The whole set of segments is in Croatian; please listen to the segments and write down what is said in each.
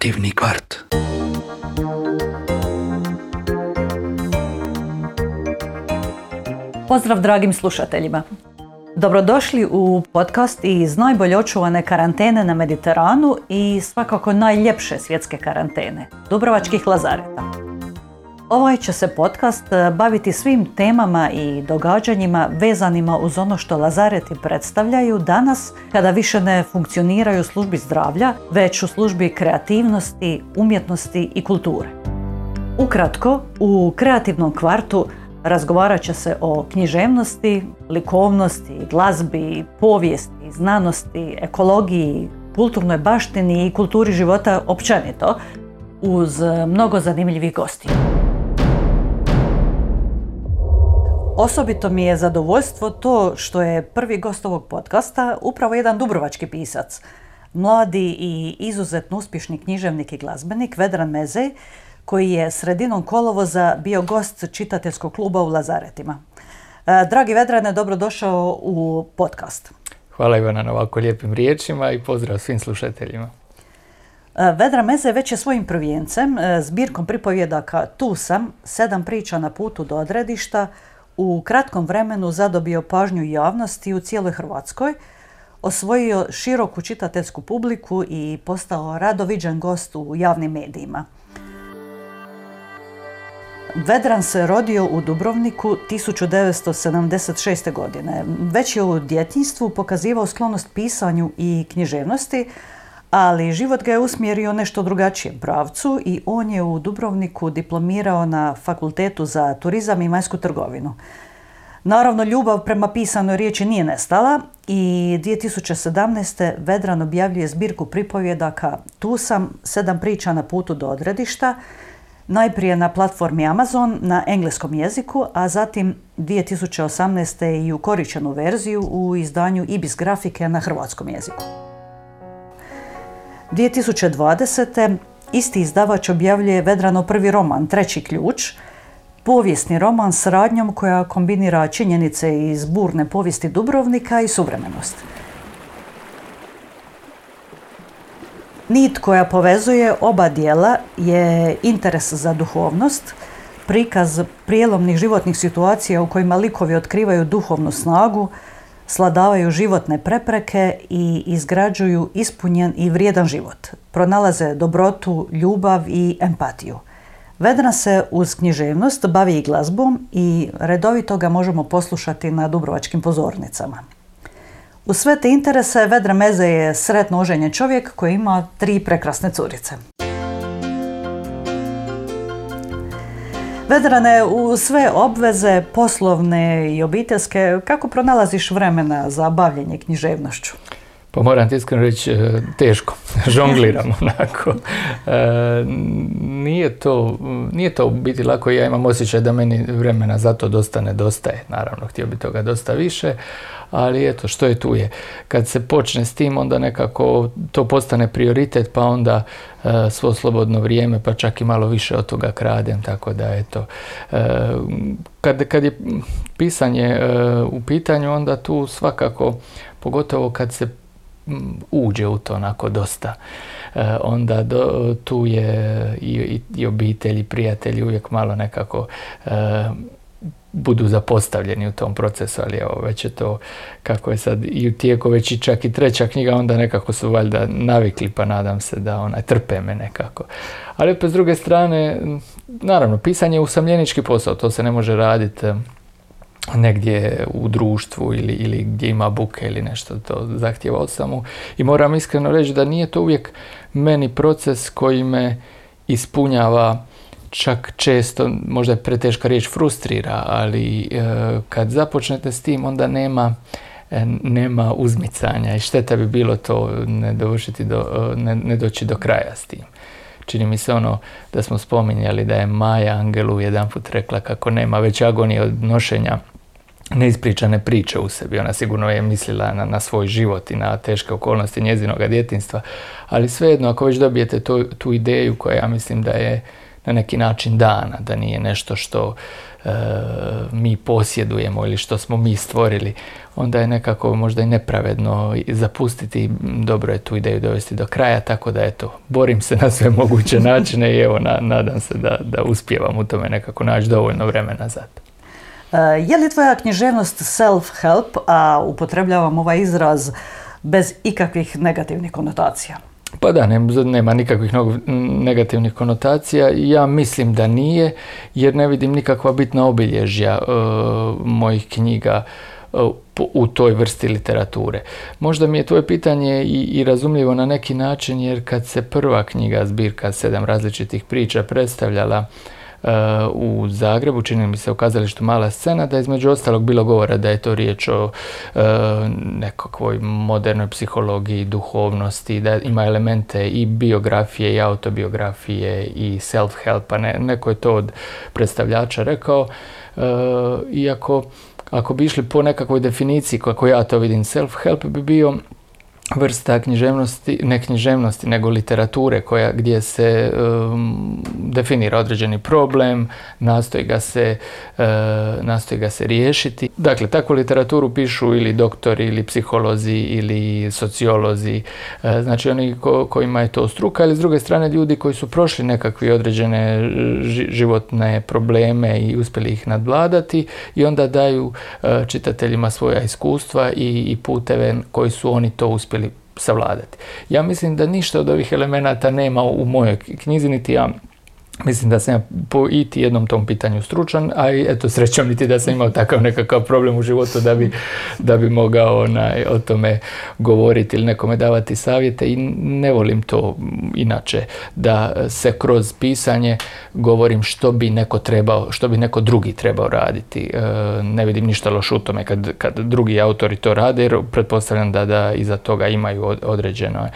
Kreativni kvart. Pozdrav dragim slušateljima. Dobrodošli u podcast iz najbolje očuvane karantene na Mediteranu i svakako najljepše svjetske karantene, Dubrovačkih Lazareta. Ovaj će se podcast e, baviti svim temama i događanjima vezanima uz ono što Lazareti predstavljaju danas kada više ne funkcioniraju službi zdravlja, već u službi kreativnosti, umjetnosti i kulture. Ukratko, u kreativnom kvartu razgovarat će se o književnosti, likovnosti, glazbi, povijesti, znanosti, ekologiji, kulturnoj baštini i kulturi života općenito, uz mnogo zanimljivih gostiju. Osobito mi je zadovoljstvo to što je prvi gost ovog podcasta upravo jedan dubrovački pisac, mladi i izuzetno uspješni književnik i glazbenik Vedran Mezej, koji je sredinom kolovoza bio gost čitateljskog kluba u Lazaretima. E, dragi Vedrane, dobrodošao u podcast. Hvala Ivana na ovako lijepim riječima i pozdrav svim slušateljima. E, Vedra Meze već je svojim prvijencem, e, zbirkom pripovjedaka Tu sam, sedam priča na putu do odredišta, u kratkom vremenu zadobio pažnju javnosti u cijeloj Hrvatskoj, osvojio široku čitateljsku publiku i postao radoviđen gost u javnim medijima. Vedran se rodio u Dubrovniku 1976. godine. Već je u djetinjstvu pokazivao sklonost pisanju i književnosti, ali život ga je usmjerio nešto drugačijem pravcu i on je u Dubrovniku diplomirao na Fakultetu za turizam i majsku trgovinu. Naravno, ljubav prema pisanoj riječi nije nestala i 2017. Vedran objavljuje zbirku pripovjedaka Tu sam, sedam priča na putu do odredišta, najprije na platformi Amazon na engleskom jeziku, a zatim 2018. i u koričenu verziju u izdanju Ibis grafike na hrvatskom jeziku. 2020. isti izdavač objavljuje Vedrano prvi roman Treći ključ, povijesni roman s radnjom koja kombinira činjenice iz burne povijesti Dubrovnika i suvremenost. Nit koja povezuje oba dijela je interes za duhovnost, prikaz prijelomnih životnih situacija u kojima likovi otkrivaju duhovnu snagu, sladavaju životne prepreke i izgrađuju ispunjen i vrijedan život. Pronalaze dobrotu, ljubav i empatiju. Vedna se uz književnost bavi i glazbom i redovito ga možemo poslušati na dubrovačkim pozornicama. U sve te interese Vedra Meze je sretno oženjen čovjek koji ima tri prekrasne curice. Vedrane, u sve obveze poslovne i obiteljske, kako pronalaziš vremena za bavljenje književnošću? Pa moram ti iskreno reći, e, teško, žongliram onako. E, nije, to, nije to biti lako, ja imam osjećaj da meni vremena za to dosta nedostaje, naravno, htio bi toga dosta više, ali eto, što je tu je. Kad se počne s tim, onda nekako to postane prioritet, pa onda e, svo slobodno vrijeme, pa čak i malo više od toga kradem, tako da eto. kad, kad je pisanje u pitanju, onda tu svakako, pogotovo kad se uđe u to onako dosta. E, onda do, tu je i, i, obitelj i prijatelji uvijek malo nekako e, budu zapostavljeni u tom procesu, ali evo već je to kako je sad i u tijeku već i čak i treća knjiga, onda nekako su valjda navikli pa nadam se da onaj trpe me nekako. Ali opet s druge strane, naravno, pisanje je usamljenički posao, to se ne može raditi negdje u društvu ili, ili gdje ima buke ili nešto to zahtjeva od samu. I moram iskreno reći da nije to uvijek meni proces koji me ispunjava čak često, možda je preteška riječ frustrira, ali e, kad započnete s tim onda nema e, nema uzmicanja i šteta bi bilo to ne, do, ne, ne doći do kraja s tim. Čini mi se ono da smo spominjali da je Maja Angelu jedanput rekla kako nema već agonije od nošenja neispričane priče u sebi. Ona sigurno je mislila na, na svoj život i na teške okolnosti njezinoga djetinstva, ali svejedno ako već dobijete to, tu ideju koja ja mislim da je na neki način dana, da nije nešto što e, mi posjedujemo ili što smo mi stvorili, onda je nekako možda i nepravedno zapustiti, dobro je tu ideju dovesti do kraja, tako da eto, borim se na sve moguće načine i evo nadam se da, da uspijevam u tome nekako naći dovoljno vremena za to. E, je li tvoja književnost self-help, a upotrebljavam ovaj izraz bez ikakvih negativnih konotacija? Pa da, nema nikakvih negativnih konotacija. Ja mislim da nije, jer ne vidim nikakva bitna obilježja e, mojih knjiga e, u toj vrsti literature. Možda mi je tvoje pitanje i, i razumljivo na neki način, jer kad se prva knjiga zbirka sedam različitih priča predstavljala u Zagrebu, čini mi se u kazalištu Mala scena, da je između ostalog bilo govora da je to riječ o e, nekakvoj modernoj psihologiji, duhovnosti, da ima elemente i biografije i autobiografije i self-helpa. Ne, neko je to od predstavljača rekao. E, iako ako bi išli po nekakvoj definiciji kako ja to vidim, self-help bi bio vrsta književnosti, ne književnosti, nego literature koja, gdje se um, definira određeni problem, nastoji ga, se, uh, se riješiti. Dakle, takvu literaturu pišu ili doktori, ili psiholozi, ili sociolozi, uh, znači oni ko, kojima je to struka, ali s druge strane ljudi koji su prošli nekakve određene životne probleme i uspjeli ih nadvladati i onda daju uh, čitateljima svoja iskustva i, i puteve koji su oni to uspjeli savladati. Ja mislim da ništa od ovih elemenata nema u mojoj knjizi, niti ja Mislim da sam ja po iti jednom tom pitanju stručan, a i eto srećom niti da sam imao takav nekakav problem u životu da bi, da bi mogao onaj, o tome govoriti ili nekome davati savjete i ne volim to inače da se kroz pisanje govorim što bi neko trebao, što bi neko drugi trebao raditi. E, ne vidim ništa loše u tome kad, kad drugi autori to rade jer pretpostavljam da, da iza toga imaju određeno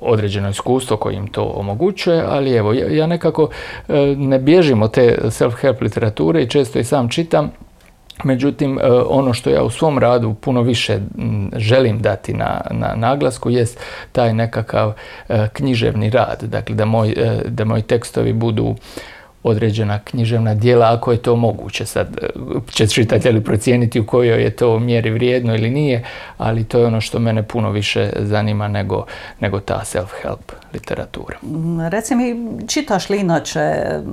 određeno iskustvo koje im to omogućuje, ali evo, ja nekako e, ne bježim od te self-help literature i često i sam čitam, Međutim, e, ono što ja u svom radu puno više želim dati na, na naglasku jest taj nekakav književni rad. Dakle, da, moj, da moji tekstovi budu određena književna dijela ako je to moguće. Sad e, će čitatelji procijeniti u kojoj je to mjeri vrijedno ili nije, ali to je ono što mene puno više zanima nego, nego ta self-help literatura. Mm, reci mi, čitaš li inače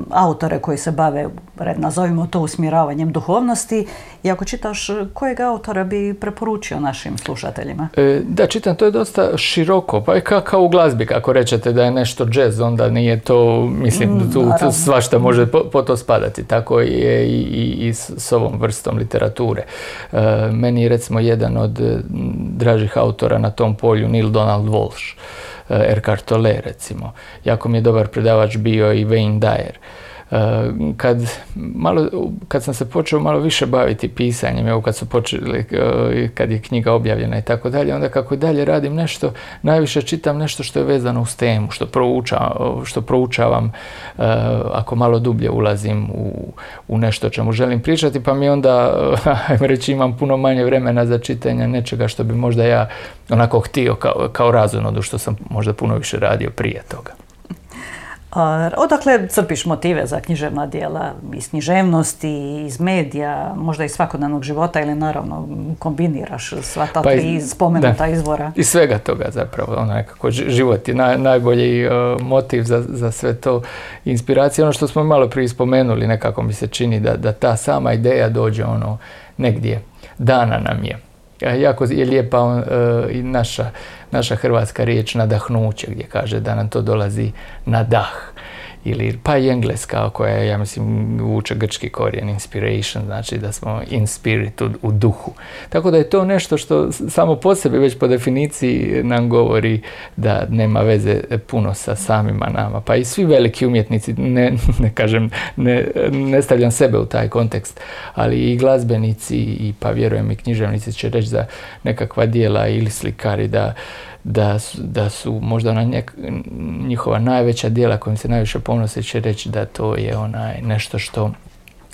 autore koji se bave, nazovimo to, usmjeravanjem duhovnosti i ako čitaš, kojeg autora bi preporučio našim slušateljima? E, da, čitam, to je dosta široko, pa je kao, u glazbi, kako rećete da je nešto jazz, onda nije to, mislim, mm, tu, svašta može po, to spadati. Tako je i, i, i s, ovom vrstom literature. E, meni je recimo jedan od dražih autora na tom polju Neil Donald Walsh. E, Erkart Tolle recimo. Jako mi je dobar predavač bio i Wayne Dyer. Eh, kad, malo, kad sam se počeo malo više baviti pisanjem, evo kad su počeli, eh, kad je knjiga objavljena i tako dalje, onda kako dalje radim nešto, najviše čitam nešto što je vezano uz temu, što, proučavam, što proučavam eh, ako malo dublje ulazim u, u nešto o čemu želim pričati, pa mi onda, ajmo reći, imam puno manje vremena za čitanje nečega što bi možda ja onako htio kao, kao razonodu što sam možda puno više radio prije toga. Odakle crpiš motive za književna dijela iz književnosti, iz medija, možda iz svakodnevnog života ili naravno kombiniraš sva ta pa tri spomenuta izvora? Iz svega toga zapravo, ono nekako život je najbolji uh, motiv za, za sve to inspiracija. Ono što smo malo prije spomenuli, nekako mi se čini da, da ta sama ideja dođe ono negdje, dana nam je. Jako je lijepa e, i naša, naša hrvatska riječ nadahnuće gdje kaže da nam to dolazi na dah ili pa i engleska koja ja mislim, vuče grčki korijen, inspiration, znači da smo in spirit, u, duhu. Tako da je to nešto što samo po sebi već po definiciji nam govori da nema veze puno sa samima nama. Pa i svi veliki umjetnici, ne, ne kažem, ne, ne stavljam sebe u taj kontekst, ali i glazbenici i pa vjerujem i književnici će reći za nekakva dijela ili slikari da da su, da su možda ona njihova najveća djela kojim se najviše ponose će reći da to je onaj nešto što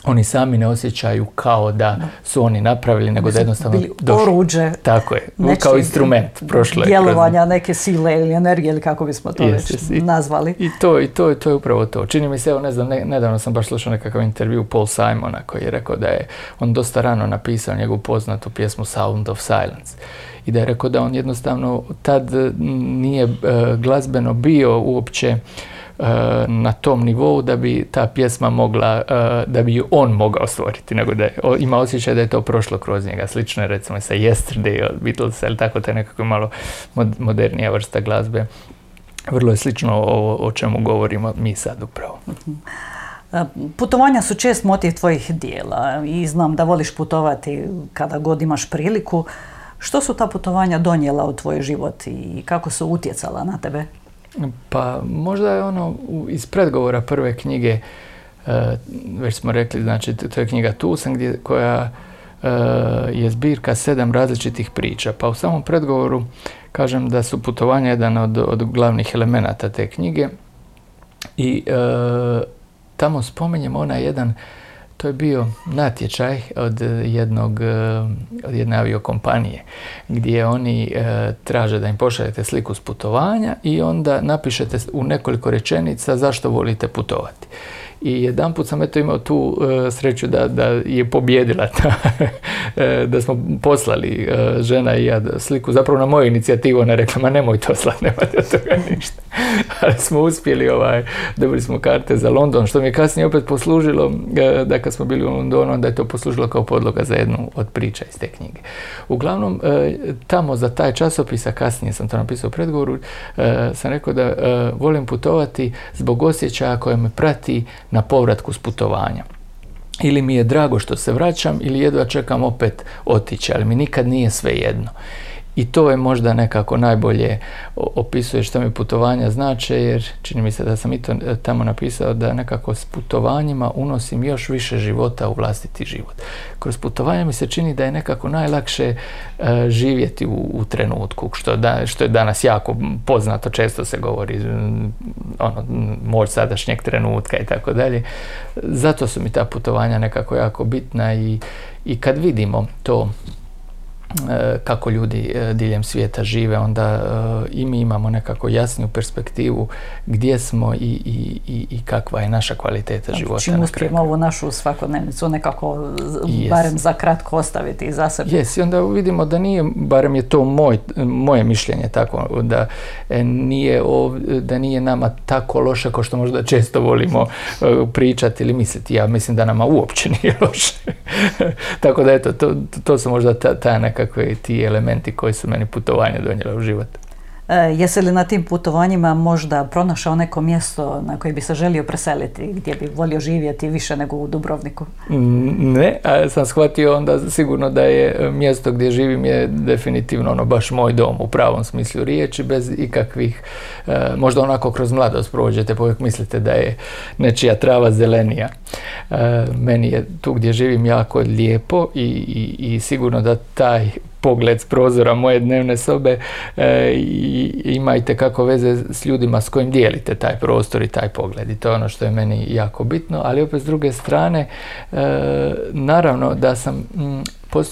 oni sami ne osjećaju kao da su oni napravili, nego da jednostavno bili oruđe. Tako je, kao instrument prošle. Djelovanja neke sile ili energije ili kako bismo to već nazvali. I to, i to, to je upravo to. Čini mi se, evo ne znam, nedavno sam baš slušao nekakav intervju Paul Simona koji je rekao da je on dosta rano napisao njegovu poznatu pjesmu Sound of Silence i da je rekao da on jednostavno tad nije e, glazbeno bio uopće Eh, na tom nivou da bi ta pjesma mogla, da bi ju on mogao stvoriti, nego da je, ima osjećaj da je to prošlo kroz njega. Slično je recimo sa Yesterday od Beatlesa ili tako te nekako malo modernija vrsta glazbe. Vrlo je slično o, o čemu govorimo mi sad upravo. Putovanja su čest motiv tvojih dijela i znam da voliš putovati kada god imaš priliku. Što su ta putovanja donijela u tvoj život i kako su utjecala na tebe? Pa možda je ono iz predgovora prve knjige, e, već smo rekli, znači to je knjiga Tusan gdje, koja e, je zbirka sedam različitih priča. Pa u samom predgovoru kažem da su putovanja jedan od, od glavnih elemenata te knjige i e, tamo spominjem onaj jedan to je bio natječaj od jednog, eh, od jedne aviokompanije gdje oni e, traže da im pošaljete sliku s putovanja i onda napišete u nekoliko rečenica zašto volite putovati i jedan put sam eto imao tu e, sreću da, da je pobjedila ta, e, da smo poslali e, žena i ja sliku, zapravo na moju inicijativu ona rekla, ma nemoj to slati, nema od toga ništa. Ali smo uspjeli, ovaj, dobili smo karte za London, što mi je kasnije opet poslužilo, da kad smo bili u Londonu, onda je to poslužilo kao podloga za jednu od priča iz te knjige. Uglavnom, tamo za taj časopis, a kasnije sam to napisao u predgovoru, sam rekao da volim putovati zbog osjećaja koje me prati na povratku s putovanja. Ili mi je drago što se vraćam ili jedva čekam opet otići, ali mi nikad nije sve jedno. I to je možda nekako najbolje opisuje što mi putovanja znače, jer čini mi se da sam i to e, tamo napisao da nekako s putovanjima unosim još više života u vlastiti život. Kroz putovanja mi se čini da je nekako najlakše e, živjeti u, trenutku, što, da, što je danas jako poznato, često se govori ono, moć sadašnjeg trenutka i tako dalje. Zato su mi ta putovanja nekako jako bitna i, i kad vidimo to kako ljudi e, diljem svijeta žive, onda e, i mi imamo nekako jasniju perspektivu gdje smo i, i, i kakva je naša kvaliteta znači, života. Čim uspijemo ovu našu svakodnevnicu nekako barem za kratko ostaviti za sebe. Jes, i onda vidimo da nije, barem je to moj, moje mišljenje tako, da nije, da nije nama tako loše kao što možda često volimo pričati ili misliti. Ja mislim da nama uopće nije loše. tako da eto, to, to su možda ta, ta neka nekakve ti elementi koji su meni putovanje donijela u život. E, jesi li na tim putovanjima možda pronašao neko mjesto na koje bi se želio preseliti, gdje bi volio živjeti više nego u Dubrovniku? Ne, a sam shvatio onda sigurno da je mjesto gdje živim je definitivno ono baš moj dom u pravom smislu riječi, bez ikakvih, e, možda onako kroz mladost prođete, pa uvijek mislite da je nečija trava zelenija. E, meni je tu gdje živim jako lijepo i, i, i sigurno da taj pogled s prozora moje dnevne sobe e, i imajte kako veze s ljudima s kojim dijelite taj prostor i taj pogled. I to je ono što je meni jako bitno, ali opet s druge strane e, naravno da sam, m,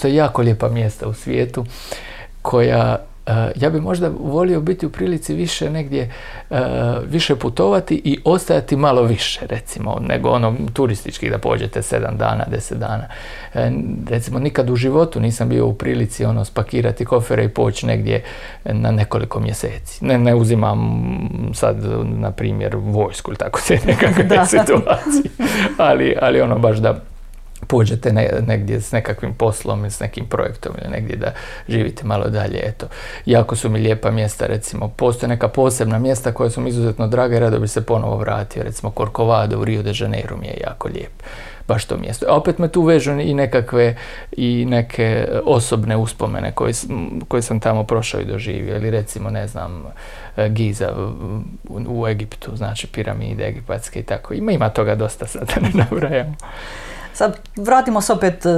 jako lijepa mjesta u svijetu koja ja bi možda volio biti u prilici više negdje, eh, više putovati i ostajati malo više, recimo, nego ono turistički da pođete sedam dana, deset dana. Eh, recimo, nikad u životu nisam bio u prilici ono spakirati kofere i poći negdje na nekoliko mjeseci. Ne, ne uzimam sad, na primjer, vojsku ili tako se nekakve situacije, ali, ali ono baš da pođete negdje s nekakvim poslom ili s nekim projektom ili negdje da živite malo dalje. Eto, jako su mi lijepa mjesta, recimo, postoje neka posebna mjesta koja su mi izuzetno draga i rado bi se ponovo vratio. Recimo, Corcovado u Rio de Janeiro mi je jako lijep baš to mjesto. A opet me tu vežu i nekakve i neke osobne uspomene koje, koje sam tamo prošao i doživio. Ili recimo, ne znam, Giza u, Egiptu, znači piramide egipatske i tako. Ima, ima toga dosta sad ne nabrajamo. Sad, vratimo se opet e,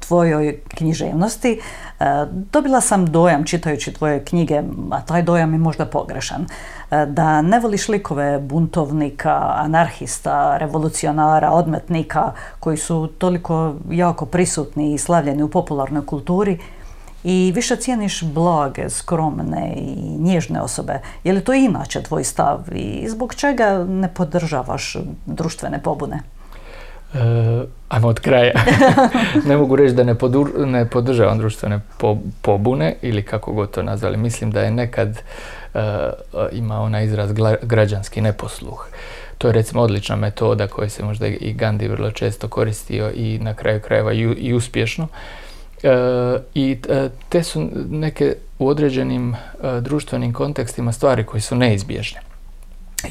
tvojoj književnosti. E, dobila sam dojam čitajući tvoje knjige, a taj dojam je možda pogrešan, e, da ne voliš likove buntovnika, anarhista, revolucionara, odmetnika koji su toliko jako prisutni i slavljeni u popularnoj kulturi i više cijeniš blage, skromne i nježne osobe. Je li to inače tvoj stav i zbog čega ne podržavaš društvene pobune? Uh, ajmo od kraja. ne mogu reći da ne, ne podržavam društvene pobune ili kako god to nazvali. Mislim da je nekad uh, ima onaj izraz građanski neposluh. To je recimo odlična metoda koju se možda i Gandhi vrlo često koristio i na kraju krajeva i, i uspješno. E, I e, te su neke u određenim e, društvenim kontekstima stvari koje su neizbježne.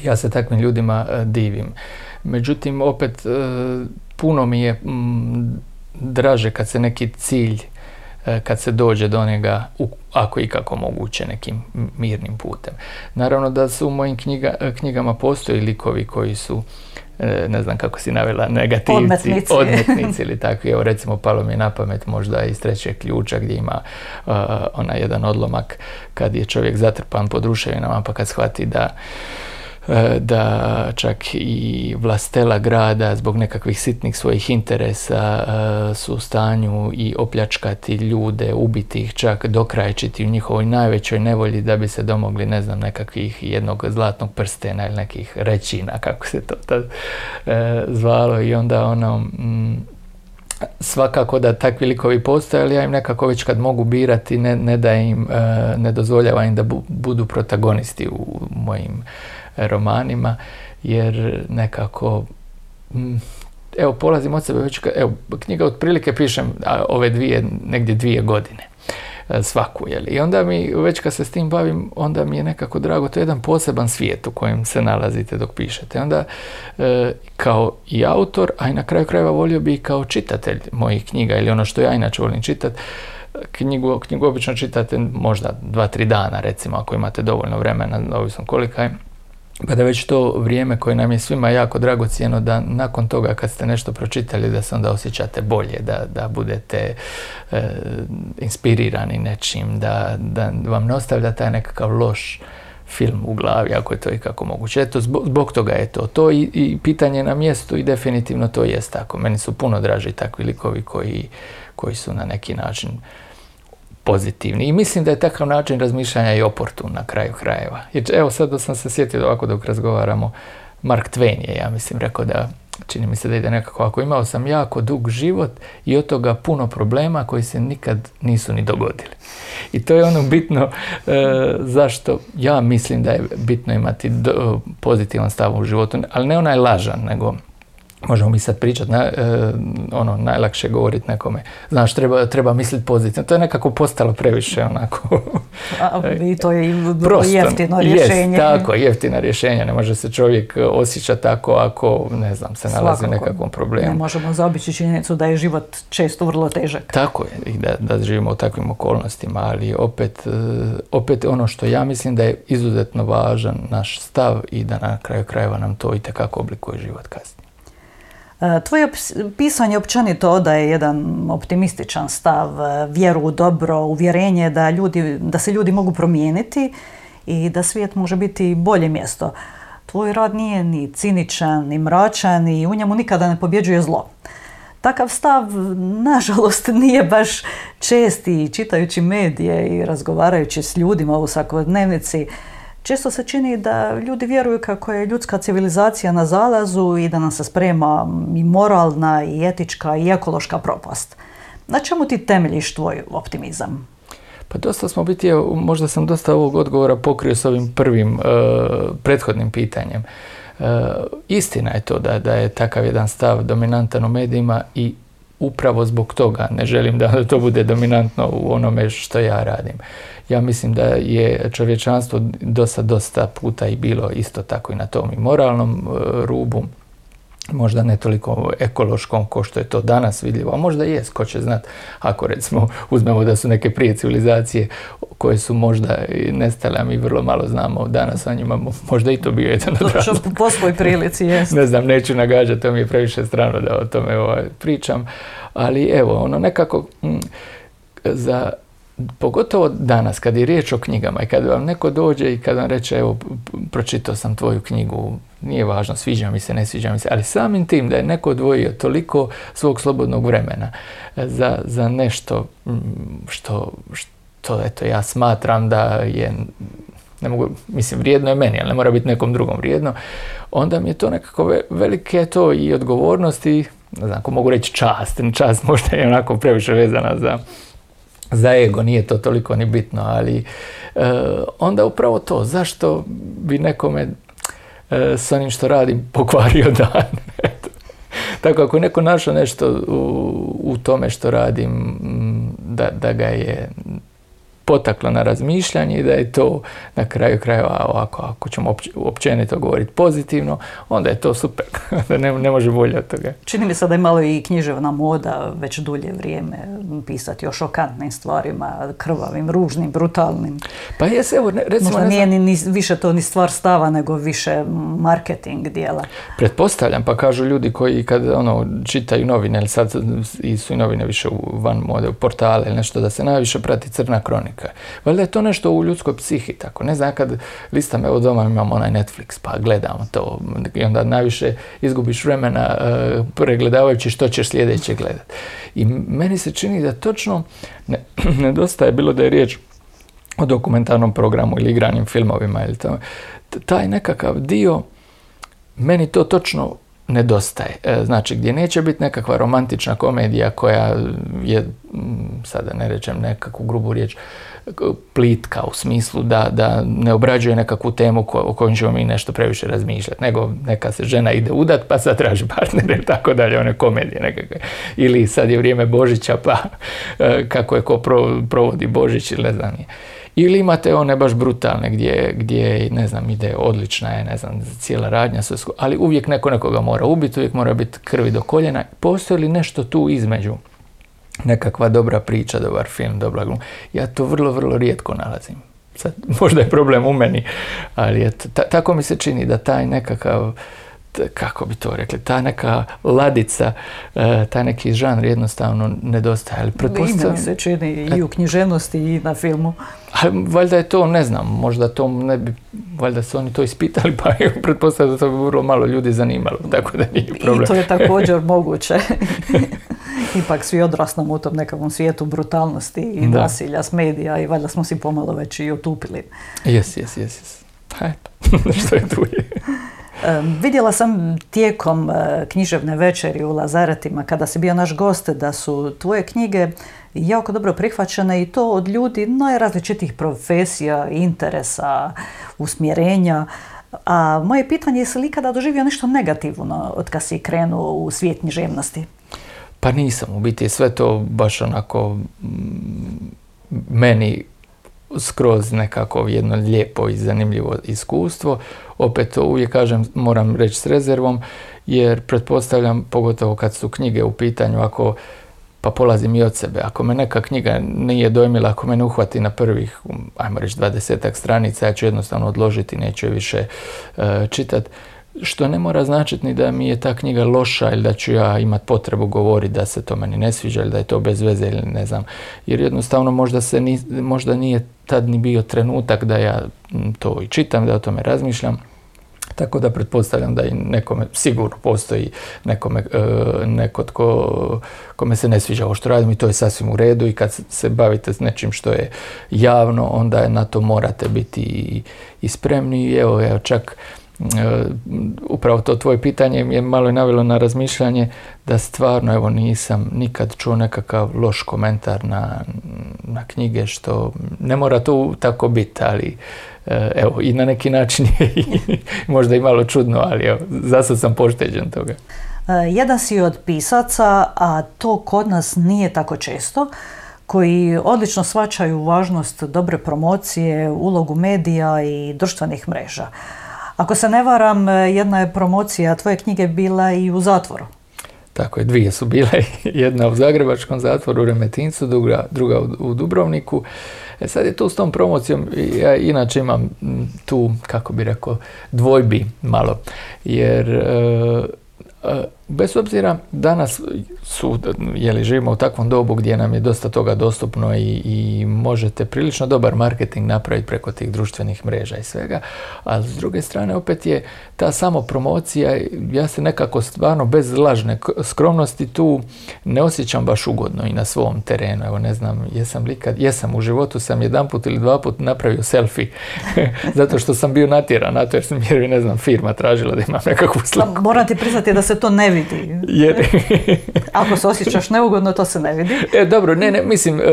Ja se takvim ljudima divim. Međutim, opet puno mi je draže kad se neki cilj kad se dođe do njega, ako i kako moguće, nekim mirnim putem. Naravno da su u mojim knjigama postoji likovi koji su E, ne znam kako si navela, negativci, odmetnici, odmetnici ili tako. Evo recimo palo mi je na pamet možda iz trećeg ključa gdje ima uh, onaj jedan odlomak kad je čovjek zatrpan pod ruševinama pa kad shvati da E, da čak i vlastela grada zbog nekakvih sitnih svojih interesa e, su u stanju i opljačkati ljude, ubiti ih čak dokrajčiti u njihovoj najvećoj nevolji da bi se domogli ne znam nekakvih jednog zlatnog prstena ili nekih rećina kako se to tad e, zvalo. I onda ono mm, svakako da takvi likovi postoje, ali ja im nekako već kad mogu birati ne, ne da im, ne dozvoljava im da budu protagonisti u mojim romanima, jer nekako mm, evo polazim od sebe već, evo knjiga otprilike pišem a, ove dvije, negdje dvije godine e, svaku, jel? I onda mi, već kad se s tim bavim, onda mi je nekako drago, to je jedan poseban svijet u kojem se nalazite dok pišete. Onda, e, kao i autor, a i na kraju krajeva volio bi kao čitatelj mojih knjiga ili ono što ja inače volim čitati, knjigu, knjigu obično čitate možda dva, tri dana, recimo, ako imate dovoljno vremena, ovisno kolika je pa da već to vrijeme koje nam je svima jako dragocjeno da nakon toga kad ste nešto pročitali da se onda osjećate bolje, da, da budete e, inspirirani nečim, da, da vam ne ostavlja taj nekakav loš film u glavi, ako je to i kako moguće. Eto, zbog, zbog toga je to. To i, i pitanje na mjestu i definitivno to jest tako. Meni su puno draži takvi likovi koji, koji su na neki način pozitivni. I mislim da je takav način razmišljanja i oportun na kraju krajeva. Jer evo sad da sam se sjetio ovako dok razgovaramo, Mark Twain je, ja mislim, rekao da čini mi se da ide nekako ako imao sam jako dug život i od toga puno problema koji se nikad nisu ni dogodili. I to je ono bitno e, zašto ja mislim da je bitno imati pozitivan stav u životu, ali ne onaj lažan, nego možemo mi sad pričati, na, e, ono, najlakše govoriti nekome. Znaš, treba, treba misliti pozitivno. To je nekako postalo previše onako... A, I to je Prosto, jeftino rješenje. Jest, tako, jeftina rješenja. Ne može se čovjek osjećati tako ako, ne znam, se nalazi u nekakvom problemu. Ne možemo zaobići činjenicu da je život često vrlo težak. Tako je, i da, da živimo u takvim okolnostima, ali opet, e, opet ono što ja mislim da je izuzetno važan naš stav i da na kraju krajeva nam to i oblikuje život kasnije. E, tvoje pisanje općenito odaje jedan optimističan stav, e, vjeru u dobro, uvjerenje da, ljudi, da se ljudi mogu promijeniti i da svijet može biti bolje mjesto. Tvoj rad nije ni ciničan, ni mračan i u njemu nikada ne pobjeđuje zlo. Takav stav, nažalost, nije baš česti čitajući medije i razgovarajući s ljudima u svakodnevnici. Često se čini da ljudi vjeruju kako je ljudska civilizacija na zalazu i da nam se sprema i moralna i etička i ekološka propast. Na čemu ti temeljiš tvoj optimizam? Pa dosta smo biti, možda sam dosta ovog odgovora pokrio s ovim prvim e, prethodnim pitanjem. E, istina je to da, da je takav jedan stav dominantan u medijima i upravo zbog toga. Ne želim da to bude dominantno u onome što ja radim. Ja mislim da je čovječanstvo dosta, dosta puta i bilo isto tako i na tom i moralnom e, rubu, možda ne toliko ekološkom ko što je to danas vidljivo, a možda jest, ko će znat, ako recimo uzmemo da su neke prije civilizacije koje su možda nestale, a mi vrlo malo znamo danas o njima, možda i to bio jedan od razloga. Po svoj prilici, jest. ne znam, neću nagađati, to mi je previše strano da o tome ovaj, pričam, ali evo, ono nekako mm, za pogotovo danas kad je riječ o knjigama i kad vam neko dođe i kad vam reče evo pročitao sam tvoju knjigu, nije važno sviđa mi se, ne sviđa mi se, ali samim tim da je neko odvojio toliko svog slobodnog vremena e, za, za nešto što, što eto ja smatram da je ne mogu, mislim vrijedno je meni, ali ne mora biti nekom drugom vrijedno, onda mi je to nekako velike to i odgovornosti, ne znam, ako mogu reći čast, čast možda je onako previše vezana za za ego, nije to toliko ni bitno, ali e, onda upravo to, zašto bi nekome e, s onim što radim pokvario dan? Tako ako neko našao nešto u, u tome što radim, da, da ga je potaklo na razmišljanje i da je to na kraju krajeva ovako, ako ćemo općenito govoriti pozitivno, onda je to super. da ne, ne može bolje od toga. Čini mi se da je malo i književna moda već dulje vrijeme pisati o šokantnim stvarima, krvavim, ružnim, brutalnim. Pa jes, evo, recimo... Možda nije ni, više to ni stvar stava, nego više marketing dijela. Pretpostavljam, pa kažu ljudi koji kad ono, čitaju novine, ili sad su i novine više u van mode, u portale ili nešto, da se najviše prati crna kronika slika. Valjda je to nešto u ljudskoj psihi tako. Ne znam, kad listam, evo doma imam onaj Netflix, pa gledam to i onda najviše izgubiš vremena uh, pregledavajući što ćeš sljedeće gledati. I meni se čini da točno ne, nedostaje bilo da je riječ o dokumentarnom programu ili igranim filmovima ili to. Taj nekakav dio, meni to točno nedostaje. E, znači gdje neće biti nekakva romantična komedija koja je, sada ne rečem nekakvu grubu riječ, plitka u smislu da, da ne obrađuje nekakvu temu ko, o kojoj ćemo mi nešto previše razmišljati, nego neka se žena ide udat pa sad traži partnere tako dalje, one komedije nekakve. Ili sad je vrijeme Božića pa e, kako je ko provodi Božić ili ne znam je. Ili imate one baš brutalne gdje, gdje ne znam, ide odlična je, ne znam, cijela radnja, ali uvijek neko nekoga mora ubiti, uvijek mora biti krvi do koljena. Postoji li nešto tu između? Nekakva dobra priča, dobar film, dobra gluma. Ja to vrlo, vrlo rijetko nalazim. Sad, možda je problem u meni, ali tako mi se čini da taj nekakav kako bi to rekli, ta neka ladica, e, taj neki žanr jednostavno nedostaje. Ali pretpostavljam... se čini i u književnosti i na filmu. Ali valjda je to, ne znam, možda to ne bi, valjda su oni to ispitali, pa pretpostavljam da to bi vrlo malo ljudi zanimalo, tako da nije problem. I to je također moguće. Ipak svi odrastamo u tom nekakvom svijetu brutalnosti i da. nasilja s medija i valjda smo si pomalo već i otupili. Jes, jes, jes. Pa eto, što je tu je. Vidjela sam tijekom e, književne večeri u Lazaretima kada si bio naš gost da su tvoje knjige jako dobro prihvaćene i to od ljudi najrazličitih profesija, interesa, usmjerenja. A moje pitanje je li ikada doživio nešto negativno od kad si krenuo u svijet književnosti? Pa nisam, u biti sve to baš onako meni skroz nekako jedno lijepo i zanimljivo iskustvo. Opet to uvijek kažem, moram reći s rezervom, jer pretpostavljam, pogotovo kad su knjige u pitanju, ako pa polazim i od sebe. Ako me neka knjiga nije dojmila, ako me ne uhvati na prvih, ajmo reći, dvadesetak stranica, ja ću jednostavno odložiti, neću je više uh, čitati što ne mora značiti ni da mi je ta knjiga loša ili da ću ja imat potrebu govoriti da se to meni ne sviđa ili da je to bez veze ili ne znam. Jer jednostavno možda, se ni, možda nije tad ni bio trenutak da ja to i čitam, da o tome razmišljam. Tako da pretpostavljam da i nekome, sigurno postoji nekome, e, neko tko, kome se ne sviđa ovo što radim i to je sasvim u redu i kad se bavite s nečim što je javno, onda na to morate biti i, spremni. Evo, evo čak upravo to tvoje pitanje je malo navelo na razmišljanje da stvarno evo nisam nikad čuo nekakav loš komentar na, na knjige što ne mora to tako biti ali e, evo i na neki način možda i malo čudno ali evo zasad sam pošteđen toga. E, jedan si od pisaca, a to kod nas nije tako često, koji odlično svačaju važnost dobre promocije, ulogu medija i društvenih mreža. Ako se ne varam, jedna je promocija tvoje knjige bila i u zatvoru. Tako je, dvije su bile. Jedna u Zagrebačkom zatvoru u Remetincu, druga, druga u, Dubrovniku. E sad je tu s tom promocijom, ja inače imam tu, kako bi rekao, dvojbi malo, jer e, e, bez obzira danas su, li živimo u takvom dobu gdje nam je dosta toga dostupno i, i možete prilično dobar marketing napraviti preko tih društvenih mreža i svega, ali s druge strane opet je ta samo promocija, ja se nekako stvarno bez lažne skromnosti tu ne osjećam baš ugodno i na svom terenu. Evo ne znam, jesam li kad, jesam u životu sam jedan put ili dva put napravio selfie zato što sam bio natjeran na to jer sam jer ne znam firma tražila da imam nekakvu sliku. Moram ti priznati da se to ne vidi. Jer... Ako se osjećaš neugodno, to se ne vidi. E, dobro, ne, ne, mislim, e,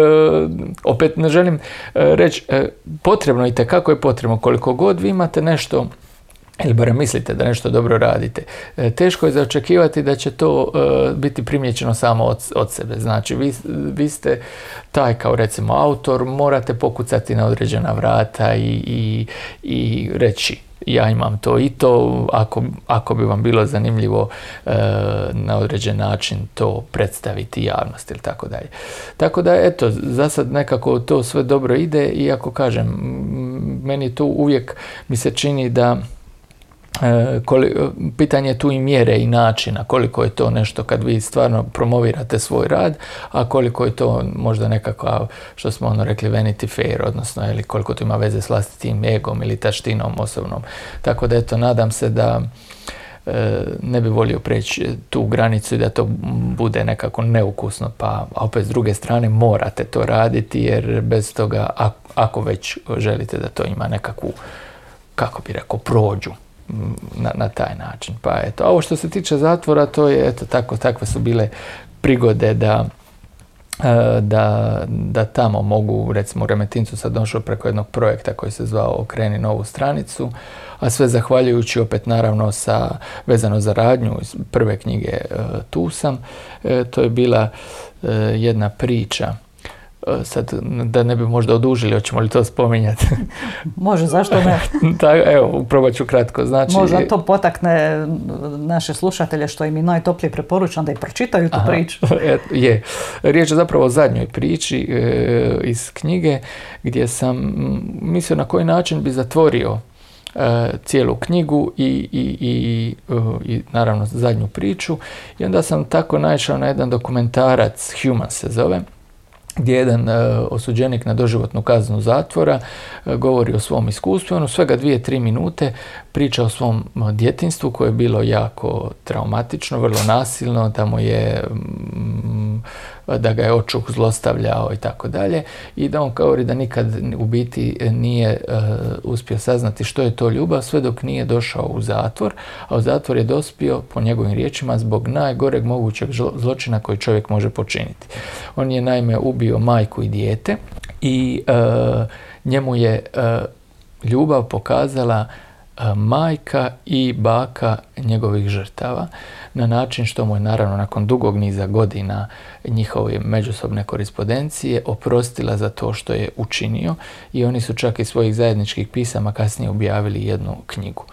opet ne želim e, reći, e, potrebno i kako je potrebno, koliko god vi imate nešto ili barem mislite da nešto dobro radite, teško je zaočekivati da će to biti primjećeno samo od, od sebe. Znači, vi, vi ste taj kao recimo autor, morate pokucati na određena vrata i, i, i reći ja imam to i to, ako, ako bi vam bilo zanimljivo e, na određen način to predstaviti javnosti ili tako dalje. Tako da, eto, za sad nekako to sve dobro ide, iako kažem, meni tu uvijek mi se čini da E, pitanje je tu i mjere i načina, koliko je to nešto kad vi stvarno promovirate svoj rad, a koliko je to možda nekakva, što smo ono rekli, vanity fair, odnosno ili koliko to ima veze s vlastitim egom ili taštinom osobnom. Tako da eto, nadam se da e, ne bi volio preći tu granicu i da to bude nekako neukusno, pa opet s druge strane morate to raditi jer bez toga, ako već želite da to ima nekakvu, kako bi rekao, prođu, na, na taj način. Pa eto, ovo što se tiče zatvora, to je, eto, tako, takve su bile prigode da, e, da, da tamo mogu, recimo u Remetincu sad došao preko jednog projekta koji se zvao Okreni novu stranicu, a sve zahvaljujući opet naravno sa, vezano za radnju iz prve knjige e, Tu sam, e, to je bila jedna priča sad da ne bi možda odužili, hoćemo li to spominjati? Može, zašto ne? da, evo, probat ću kratko. Znači, Možda to potakne naše slušatelje što im i najtoplije preporučam da i pročitaju tu priču. je. Riječ je zapravo o zadnjoj priči e, iz knjige gdje sam mislio na koji način bi zatvorio e, cijelu knjigu i, i, i, i, naravno zadnju priču i onda sam tako naišao na jedan dokumentarac Human se zove gdje jedan e, osuđenik na doživotnu kaznu zatvora e, govori o svom iskustvu. On u svega dvije, tri minute priča o svom djetinstvu koje je bilo jako traumatično, vrlo nasilno, da mu je da ga je očuh zlostavljao i tako dalje i da on govori da nikad u biti nije e, uspio saznati što je to ljubav sve dok nije došao u zatvor, a u zatvor je dospio po njegovim riječima zbog najgoreg mogućeg zločina koji čovjek može počiniti. On je naime ubio majku i dijete i e, njemu je e, ljubav pokazala majka i baka njegovih žrtava na način što mu je naravno nakon dugog niza godina njihove međusobne korespondencije oprostila za to što je učinio i oni su čak i svojih zajedničkih pisama kasnije objavili jednu knjigu.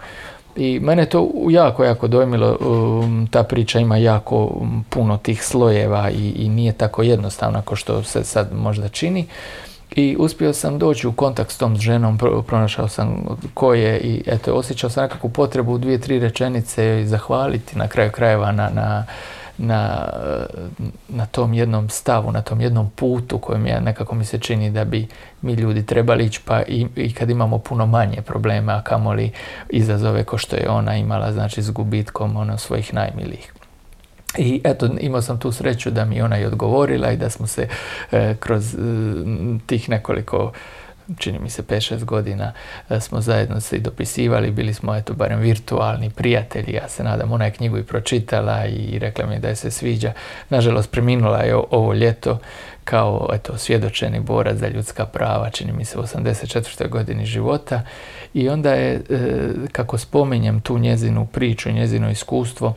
I mene to jako, jako dojmilo, um, ta priča ima jako um, puno tih slojeva i, i nije tako jednostavna kao što se sad možda čini. I uspio sam doći u kontakt s tom ženom, pronašao sam ko je i eto, osjećao sam nekakvu potrebu dvije, tri rečenice i zahvaliti na kraju krajeva na, na, na, na tom jednom stavu, na tom jednom putu kojem ja nekako mi se čini da bi mi ljudi trebali ići pa i, i kad imamo puno manje problema, a kamoli izazove ko što je ona imala, znači s gubitkom ono, svojih najmilijih. I eto, imao sam tu sreću da mi ona i odgovorila i da smo se e, kroz e, tih nekoliko čini mi se 5-6 godina e, smo zajedno se i dopisivali, bili smo eto barem virtualni prijatelji, ja se nadam, ona je knjigu i pročitala i rekla mi da je se sviđa. Nažalost, preminula je ovo ljeto kao eto, svjedočeni borac za ljudska prava, čini mi se u 84. godini života i onda je, kako spominjem tu njezinu priču, njezino iskustvo,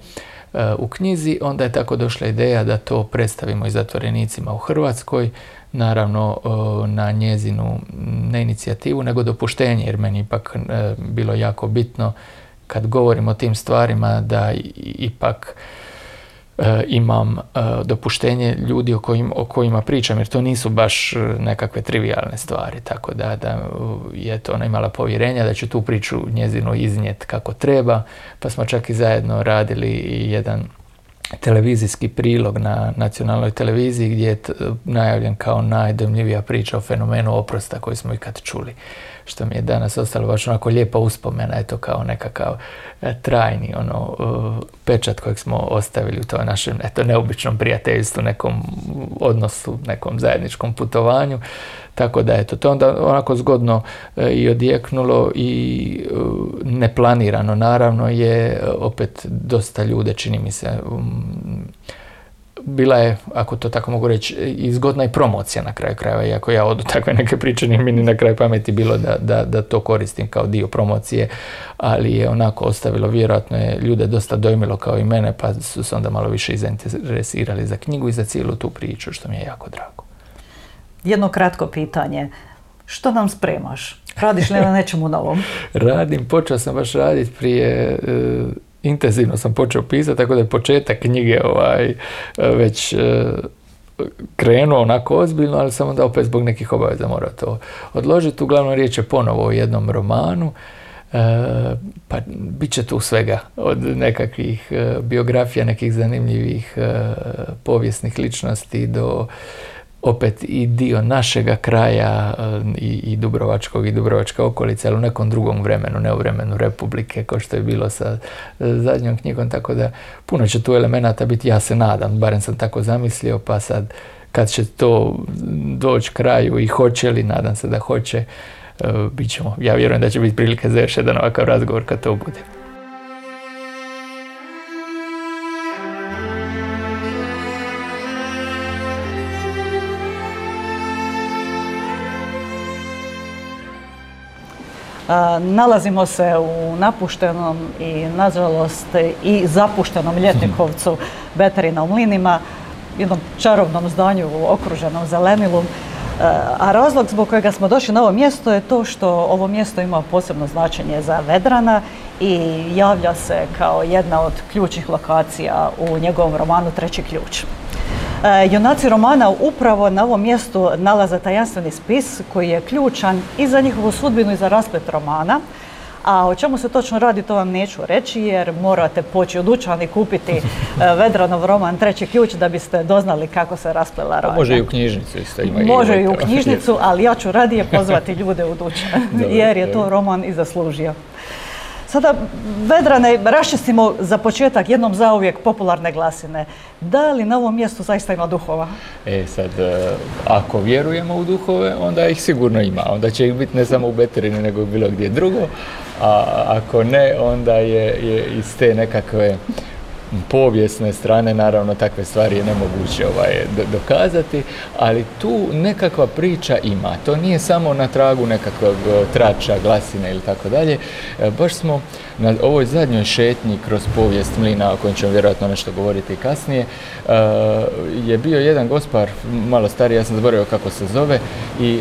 u knjizi, onda je tako došla ideja da to predstavimo i zatvorenicima u Hrvatskoj, naravno na njezinu ne inicijativu, nego dopuštenje, jer meni ipak e, bilo jako bitno kad govorim o tim stvarima da ipak imam dopuštenje ljudi o, o kojima pričam, jer to nisu baš nekakve trivialne stvari, tako da, da je to ona imala povjerenja da ću tu priču njezinu iznijet kako treba, pa smo čak i zajedno radili jedan televizijski prilog na nacionalnoj televiziji gdje je najavljen kao najdojmljivija priča o fenomenu oprosta koji smo ikad čuli. Što mi je danas ostalo baš onako lijepa uspomena, eto kao nekakav e, trajni ono, e, pečat kojeg smo ostavili u tom našem eto, neobičnom prijateljstvu, nekom odnosu, nekom zajedničkom putovanju. Tako da eto, to onda onako zgodno e, i odjeknulo i neplanirano naravno je opet dosta ljude čini mi se bila je, ako to tako mogu reći, i zgodna i promocija na kraju krajeva, iako ja odu takve neke priče, nije mi ni na kraju pameti bilo da, da, da, to koristim kao dio promocije, ali je onako ostavilo, vjerojatno je ljude dosta dojmilo kao i mene, pa su se onda malo više zainteresirali za knjigu i za cijelu tu priču, što mi je jako drago. Jedno kratko pitanje. Što nam spremaš? Radiš li na nečemu novom? Radim, počeo sam baš raditi prije, e, intenzivno sam počeo pisati, tako da je početak knjige ovaj, već e, krenuo onako ozbiljno, ali sam onda opet zbog nekih obaveza morao to odložiti. Uglavnom riječ je ponovo o jednom romanu. pa bit će tu svega od nekakvih biografija, nekih zanimljivih povijesnih ličnosti do opet i dio našega kraja e, i, i Dubrovačkog i Dubrovačka okolica, ali u nekom drugom vremenu, ne u vremenu Republike, kao što je bilo sa e, zadnjom knjigom, tako da puno će tu elemenata biti, ja se nadam, barem sam tako zamislio, pa sad kad će to doći kraju i hoće li, nadam se da hoće, e, bit ćemo, ja vjerujem da će biti prilike za još jedan ovakav razgovor kad to bude. Nalazimo se u napuštenom i nažalost i zapuštenom ljetnikovcu Beterina u Mlinima, jednom čarobnom zdanju okruženom zelenilom. A razlog zbog kojega smo došli na ovo mjesto je to što ovo mjesto ima posebno značenje za Vedrana i javlja se kao jedna od ključnih lokacija u njegovom romanu Treći ključ. E, junaci romana upravo na ovom mjestu nalaze tajanstveni spis koji je ključan i za njihovu sudbinu i za rasplet romana. A o čemu se točno radi, to vam neću reći jer morate poći u dućan i kupiti e, Vedranov roman Treći ključ da biste doznali kako se rasplela romana. Može i u knjižnicu isto ima. Može i u knjižnicu, ali ja ću radije pozvati ljude u dućan jer je to roman i zaslužio. Sada, Vedrane, raščistimo za početak jednom zauvijek popularne glasine. Da li na ovom mjestu zaista ima duhova? E sad, e, ako vjerujemo u duhove, onda ih sigurno ima. Onda će ih biti ne samo u Beterini, nego bilo gdje drugo. A ako ne, onda je, je iz te nekakve povijesne strane, naravno takve stvari je nemoguće ovaj, dokazati, ali tu nekakva priča ima. To nije samo na tragu nekakvog e, trača, glasine ili tako dalje. E, baš smo na ovoj zadnjoj šetnji kroz povijest mlina, o kojem ćemo vjerojatno nešto govoriti kasnije, e, je bio jedan gospar, malo stariji, ja sam zaboravio kako se zove, i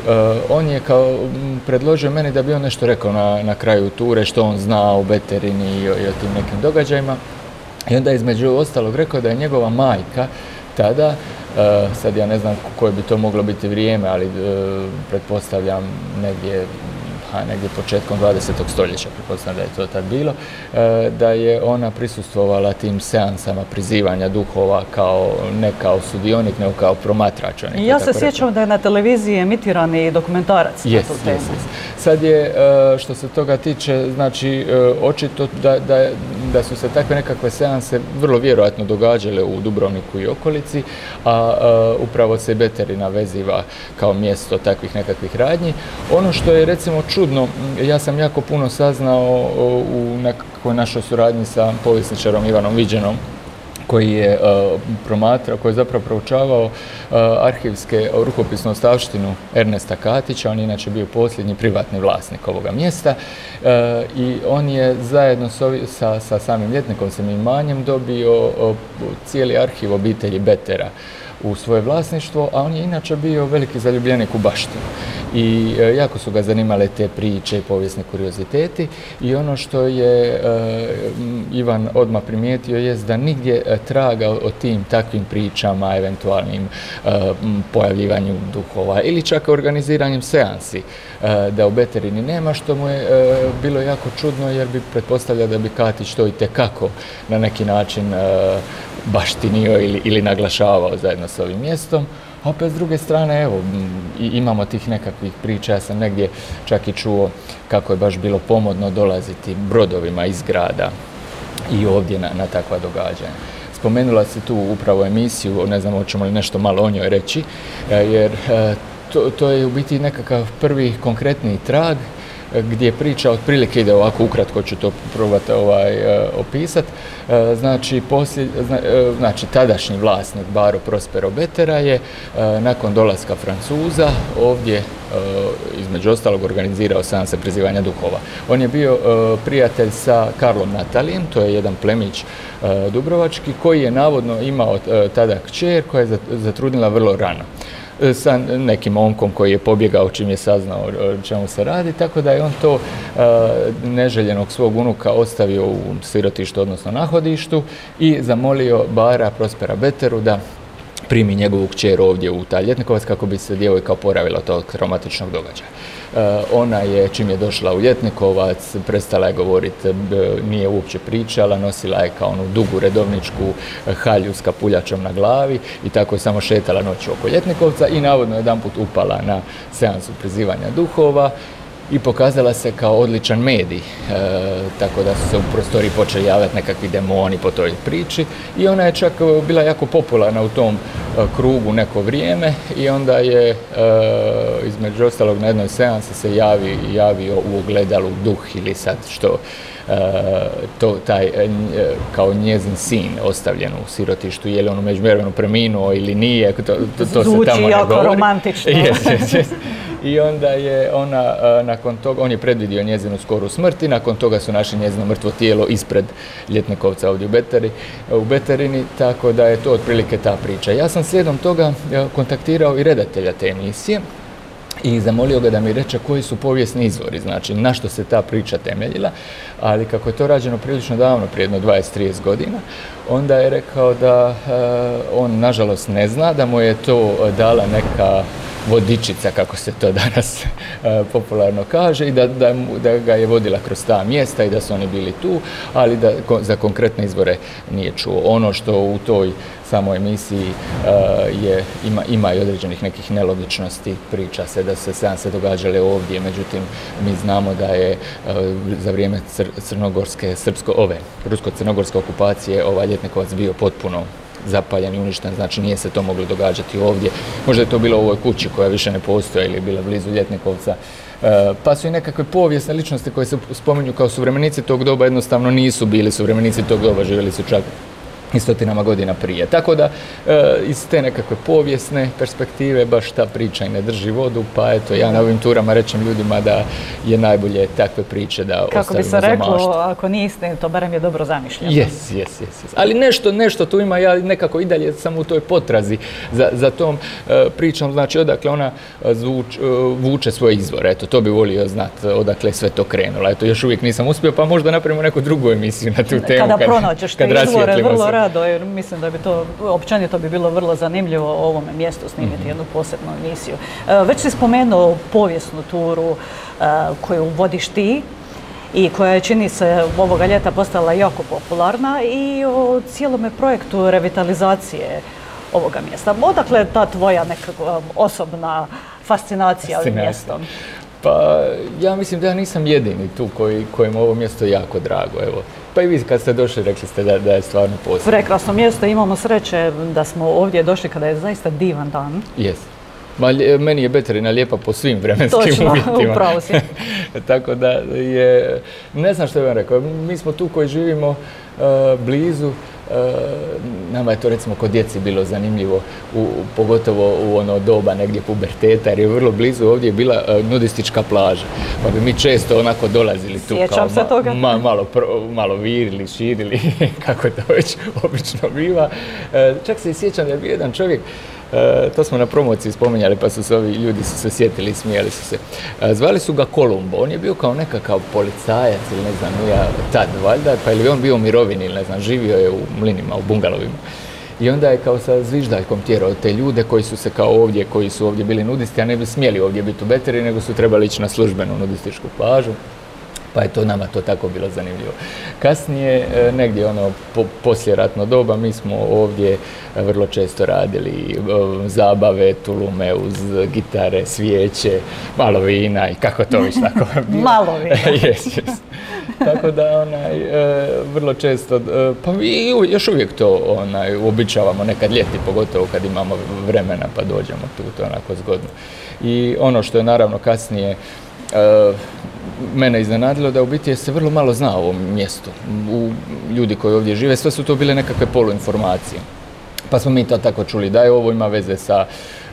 on je kao predložio meni da bi on nešto rekao na, na kraju ture, što on zna o Beterini i o, i o tim nekim događajima. I onda između ostalog rekao da je njegova majka tada, e, sad ja ne znam koje bi to moglo biti vrijeme, ali e, pretpostavljam negdje a negdje početkom 20. stoljeća, pretpostavljam da je to tad bilo, e, da je ona prisustvovala tim seansama prizivanja duhova kao, ne kao sudionik, nego kao promatrač. Ja se sjećam da je na televiziji emitiran i dokumentarac yes, na tu temu. Sad je, e, što se toga tiče, znači, e, očito da, da, da su se takve nekakve seanse vrlo vjerojatno događale u Dubrovniku i okolici, a upravo se Beterina veziva kao mjesto takvih nekakvih radnji. Ono što je recimo ču čudno. Ja sam jako puno saznao u nekakvoj našoj suradnji sa povjesničarom Ivanom Viđenom koji je uh, promatrao, koji je zapravo proučavao uh, arhivske rukopisnu ostavštinu Ernesta Katića, on je inače bio posljednji privatni vlasnik ovoga mjesta uh, i on je zajedno sa, sa samim ljetnikom, samim imanjem dobio cijeli arhiv obitelji Betera u svoje vlasništvo, a on je inače bio veliki zaljubljenik u baštinu. I e, jako su ga zanimale te priče i povijesni kurioziteti i ono što je e, Ivan odmah primijetio je da nigdje e, traga o tim takvim pričama, eventualnim pojavljivanju duhova ili čak organiziranjem seansi da u Beterini nema, što mu je bilo jako čudno jer bi pretpostavljao da bi Katić to i tekako na neki način baštinio ili naglašavao zajedno s ovim mjestom. Opet s druge strane, evo, imamo tih nekakvih priča, ja sam negdje čak i čuo kako je baš bilo pomodno dolaziti brodovima iz grada i ovdje na, na takva događanja. Spomenula se tu upravo emisiju, ne znam hoćemo li nešto malo o njoj reći, e, jer e, to, to je u biti nekakav prvi konkretni trag gdje priča otprilike ide ovako ukratko ću to probati ovaj, e, opisati. E, znači, poslije, e, znači, tadašnji vlasnik Baro Prospero Betera je nakon dolaska Francuza ovdje između ostalog organizirao seanse prizivanja duhova. On je bio prijatelj sa Karlom Natalijem, to je jedan plemić Dubrovački, koji je navodno imao tada kćer koja je zatrudnila vrlo rano sa nekim momkom koji je pobjegao čim je saznao čemu se radi, tako da je on to neželjenog svog unuka ostavio u sirotištu, odnosno nahodištu i zamolio Bara Prospera Beteru da primi njegovu kćer ovdje u taj ljetnikovac kako bi se djevojka oporavila od tog traumatičnog događaja. E, ona je, čim je došla u Ljetnikovac, prestala je govoriti, nije uopće pričala, nosila je kao onu dugu redovničku halju s kapuljačom na glavi i tako je samo šetala noću oko Ljetnikovca i navodno jedan put upala na seansu prizivanja duhova i pokazala se kao odličan medij, e, tako da su se u prostoriji počeli javljati nekakvi demoni po toj priči i ona je čak e, bila jako popularna u tom e, krugu neko vrijeme i onda je između ostalog na jednoj seansi se javi, javio u ogledalu duh ili sad što to taj kao njezin sin ostavljen u sirotištu, je li on u međuvremenu preminuo ili nije, to, to, to se tamo ne govori. romantično. i onda je ona nakon toga, on je predvidio njezinu skoru smrt i nakon toga su našli njezino mrtvo tijelo ispred Ljetnikovca ovdje u, Beteri, u Beterini, tako da je to otprilike ta priča. Ja sam slijedom toga kontaktirao i redatelja te emisije, i zamolio ga da mi reče koji su povijesni izvori, znači na što se ta priča temeljila, ali kako je to rađeno prilično davno, prije jedno 20-30 godina, onda je rekao da on nažalost ne zna, da mu je to dala neka vodičica, kako se to danas e, popularno kaže, i da, da, da, ga je vodila kroz ta mjesta i da su oni bili tu, ali da za konkretne izvore nije čuo. Ono što u toj samoj emisiji je, ima, ima i određenih nekih nelogičnosti, priča se da se se događale ovdje, međutim mi znamo da je za vrijeme crnogorske, srpsko, ove, rusko-crnogorske okupacije ovaj ljetnikovac bio potpuno zapaljen i uništen, znači nije se to moglo događati ovdje. Možda je to bilo u ovoj kući koja više ne postoje ili je bila blizu Ljetnikovca. E, pa su i nekakve povijesne ličnosti koje se spominju kao suvremenici tog doba jednostavno nisu bili suvremenici tog doba, živjeli su čak i stotinama godina prije. Tako da e, iz te nekakve povijesne perspektive baš ta priča i ne drži vodu, pa eto ja na ovim turama rečem ljudima da je najbolje takve priče da Kako bi se reklo, ako nije to barem je dobro zamišljeno. Jes, jes, jes. Ali nešto, nešto tu ima, ja nekako i dalje sam u toj potrazi za, za tom e, pričom, znači odakle ona e, zvuč, vuče svoje izvore. Eto, to bi volio znat odakle je sve to krenulo. Eto, još uvijek nisam uspio, pa možda napravimo neku drugu emisiju na tu temu. Kada kad, pronađeš te izvore, vrlo rado jer mislim da bi to, općenito bi bilo vrlo zanimljivo o ovome mjestu snimiti mhm. jednu posebnu emisiju. E, već si spomenuo povijesnu turu e, koju vodiš ti i koja je čini se ovoga ljeta postala jako popularna i o cijelome projektu revitalizacije ovoga mjesta. Odakle ta tvoja nekakva osobna fascinacija ovim mjestom? Pa ja mislim da ja nisam jedini tu koji, kojim ovo mjesto jako drago. Evo, pa i vi kad ste došli rekli ste da, da je stvarno posebno. Prekrasno mjesto, imamo sreće da smo ovdje došli kada je zaista divan dan. Jes. Ma, meni je Beterina lijepa po svim vremenskim Točno, uvjetima. upravo si. Tako da je, ne znam što bih vam rekao, mi smo tu koji živimo uh, blizu, nama je to recimo kod djeci bilo zanimljivo, u, pogotovo u ono doba negdje puberteta, jer je vrlo blizu ovdje je bila nudistička plaža. Pa bi mi često onako dolazili tu kao se toga. malo, malo virili, širili, kako to već obično biva. Čak se i sjećam da je bio jedan čovjek E, to smo na promociji spominjali pa su se ovi ljudi su se sjetili i smijali su se. E, zvali su ga Kolumbo, on je bio kao nekakav policajac ili ne znam, ja tad valjda, pa ili on bio u mirovini ili ne znam, živio je u mlinima, u bungalovima. I onda je kao sa zviždaljkom tjerao te ljude koji su se kao ovdje, koji su ovdje bili nudisti, a ne bi smjeli ovdje biti u Beteri, nego su trebali ići na službenu nudističku plažu pa je to nama to tako bilo zanimljivo. Kasnije, e, negdje ono po, posljeratno doba, mi smo ovdje e, vrlo često radili e, zabave, tulume uz gitare, svijeće, malo vina i kako to već tako bilo. malo vina. yes, Tako da onaj, vrlo često, pa i još uvijek to onaj, uobičavamo nekad ljeti, pogotovo kad imamo vremena pa dođemo tu, to je onako zgodno. I ono što je naravno kasnije mene iznenadilo da u biti se vrlo malo zna o ovom mjestu. U ljudi koji ovdje žive, sve su to bile nekakve poluinformacije. Pa smo mi to tako čuli da je ovo ima veze sa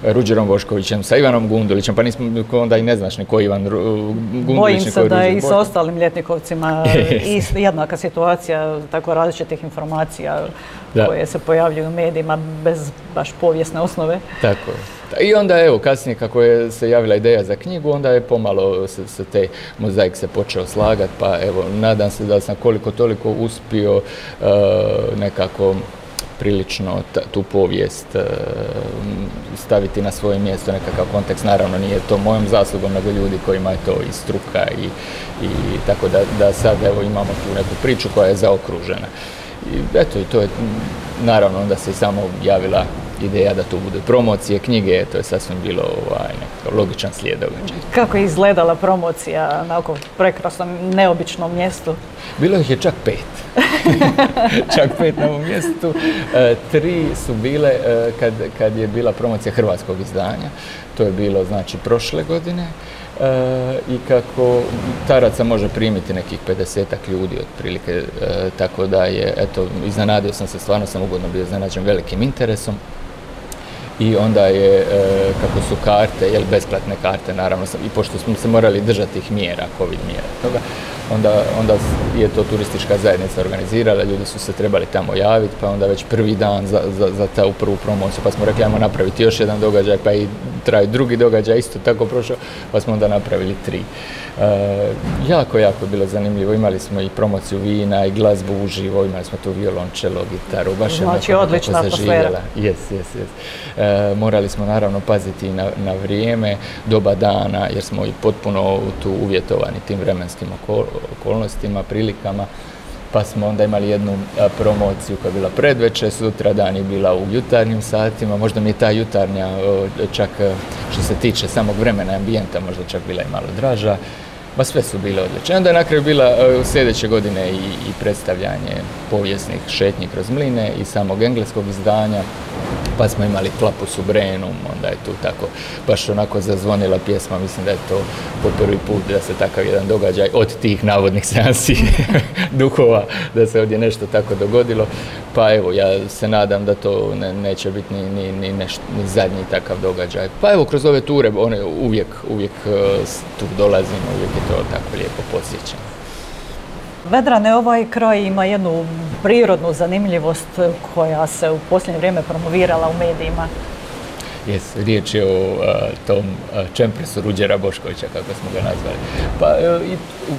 Ruđerom Voškovićem, sa Ivanom Gundulićem, pa nismo onda i ne znaš ni koji Ivan Gundulić. Bojim se da je i sa ostalim ljetnikovcima jednaka situacija, tako različitih informacija koje se pojavljuju u medijima bez baš povijesne osnove. Tako I onda evo kasnije kako je se javila ideja za knjigu, onda je pomalo se, se te mozaik se počeo slagati, pa evo nadam se da sam koliko toliko uspio uh, nekako prilično tu povijest e, staviti na svoje mjesto, nekakav kontekst. Naravno nije to mojom zaslugom, nego ljudi kojima je to i struka i, i tako da, da sad evo imamo tu neku priču koja je zaokružena. I eto, i to je naravno onda se samo javila ideja da tu bude promocije, knjige, to je sasvim bilo ovaj, logičan slijed događaja. Kako je izgledala promocija na oko prekrasnom, neobičnom mjestu? Bilo ih je čak pet. čak pet na ovom mjestu. E, tri su bile e, kad, kad je bila promocija hrvatskog izdanja. To je bilo znači prošle godine. E, i kako Taraca može primiti nekih 50 ljudi otprilike, tako da je, eto, iznenadio sam se, stvarno sam ugodno bio iznenađen velikim interesom i onda je, kako su karte, jel, besplatne karte naravno, i pošto smo se morali držati tih mjera, covid mjera toga, onda, onda je to turistička zajednica organizirala, ljudi su se trebali tamo javiti, pa onda već prvi dan za, za, za ta prvu promociju, pa smo rekli ajmo napraviti još jedan događaj, pa i traju drugi događaj, isto tako prošao, pa smo onda napravili tri. E, jako, jako je bilo zanimljivo, imali smo i promociju vina i glazbu uživo, imali smo tu violončelo, gitaru, baš znači, je odlična atmosfera. Jes, jes, jes. E, morali smo naravno paziti na, na vrijeme, doba dana, jer smo i potpuno tu uvjetovani tim vremenskim okolnostima, prilikama pa smo onda imali jednu promociju koja je bila predveče, sutra dan je bila u jutarnjim satima, možda mi je ta jutarnja čak što se tiče samog vremena ambijenta možda čak bila i malo draža. Ma sve su bile odlične. Onda je na kraju bila u sljedeće godine i, i predstavljanje povijesnih šetnji kroz mline i samog engleskog izdanja pa smo imali Klapu Subrenum, onda je tu tako baš onako zazvonila pjesma, mislim da je to po prvi put da se takav jedan događaj od tih navodnih seansi duhova, da se ovdje nešto tako dogodilo, pa evo, ja se nadam da to neće biti ni, ni, ni, ni zadnji takav događaj. Pa evo, kroz ove ture, one uvijek, uvijek uh, tu dolazimo, uvijek je to tako lijepo posjećano. Vedrane ovaj kraj ima jednu prirodnu zanimljivost koja se u posljednje vrijeme promovirala u medijima. Jes, riječ je o tom čempresu Ruđera Boškovića, kako smo ga nazvali. Pa e, i,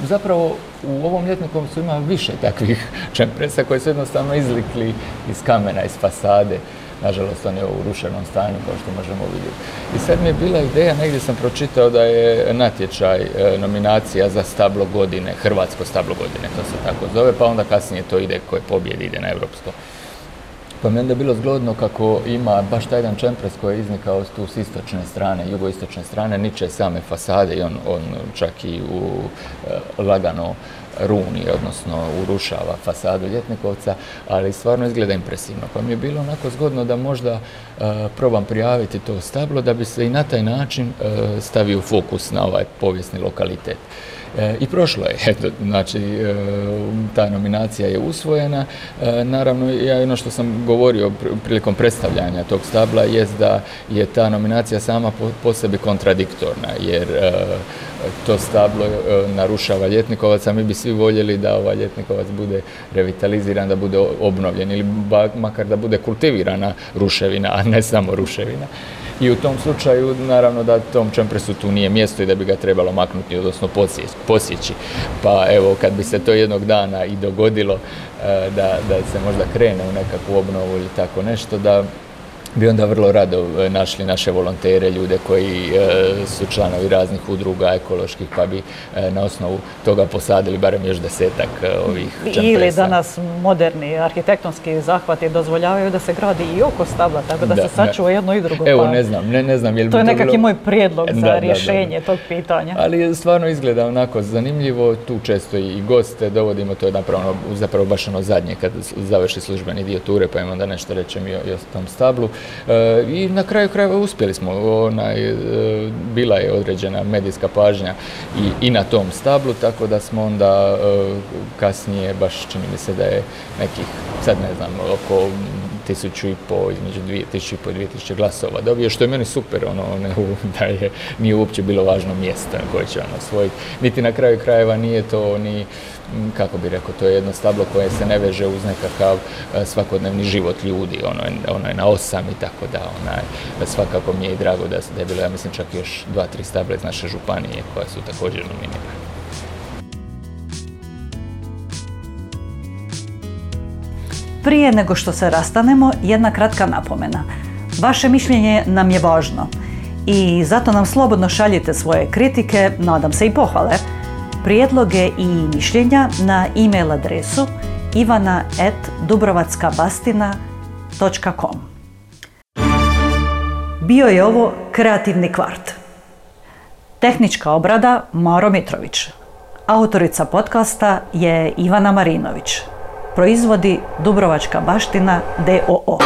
zapravo u ovom ljetnikom su ima više takvih čempresa koji su jednostavno izlikli iz kamena, iz fasade. Nažalost, on je u rušenom stanju, kao što možemo vidjeti. I sad mi je bila ideja, negdje sam pročitao da je natječaj, e, nominacija za stablo godine, hrvatsko stablo godine, to se tako zove, pa onda kasnije to ide, koje pobjedi ide na europsko. Pa mi onda bilo zgodno kako ima baš taj jedan čempres koji je iznikao tu s istočne strane, jugoistočne strane, niče same fasade i on, on čak i u e, lagano runi, odnosno urušava fasadu Ljetnikovca, ali stvarno izgleda impresivno. Pa mi je bilo onako zgodno da možda e, probam prijaviti to stablo da bi se i na taj način uh, stavio fokus na ovaj povijesni lokalitet. I prošlo je, znači ta nominacija je usvojena. Naravno, ja ono što sam govorio prilikom predstavljanja tog stabla jest da je ta nominacija sama po, sebi kontradiktorna, jer to stablo narušava ljetnikovac, a mi bi svi voljeli da ovaj ljetnikovac bude revitaliziran, da bude obnovljen ili makar da bude kultivirana ruševina, a ne samo ruševina. I u tom slučaju naravno da tom čempresu tu nije mjesto i da bi ga trebalo maknuti, odnosno posjeći. Pa evo kad bi se to jednog dana i dogodilo e, da, da se možda krene u nekakvu obnovu ili tako nešto, da bi onda vrlo rado e, našli naše volontere, ljude koji e, su članovi raznih udruga ekoloških, pa bi e, na osnovu toga posadili barem još desetak ovih čampresa. Ili danas moderni arhitektonski zahvati dozvoljavaju da se gradi i oko stabla, tako da, se sačuva jedno i drugo. Evo, pa ne znam, ne, ne znam. to je nekakvi moj prijedlog za rješenje tog pitanja. Ali stvarno izgleda onako zanimljivo, tu često i goste dovodimo, to je zapravo baš ono zadnje kad završi službeni dio ture, pa im onda nešto rečem i o tom stablu. E, I na kraju krajeva uspjeli smo. E, bila je određena medijska pažnja i, na tom stablu, tako da smo onda e, kasnije, baš čini mi se da je nekih, sad ne znam, oko tisuću i po, između dvije tisuće i po, dvije tisuće glasova dobio, što je meni super, ono, da je, nije uopće bilo važno mjesto koje će on osvojiti. Niti na kraju krajeva nije to ni, kako bi rekao, to je jedno stablo koje se ne veže uz nekakav e, svakodnevni život ljudi, ono je, ono je na osam i tako da, onaj, svakako mi je i drago da, da je bilo, ja mislim, čak još dva, tri stabla iz naše županije koja su također nominirane. Prije nego što se rastanemo, jedna kratka napomena. Vaše mišljenje nam je važno i zato nam slobodno šaljite svoje kritike, nadam se i pohvale, prijedloge i mišljenja na e-mail adresu ivana.dubrovackabastina.com Bio je ovo Kreativni kvart. Tehnička obrada Maro Mitrović. Autorica podcasta je Ivana Marinović proizvodi Dubrovačka baština DOO.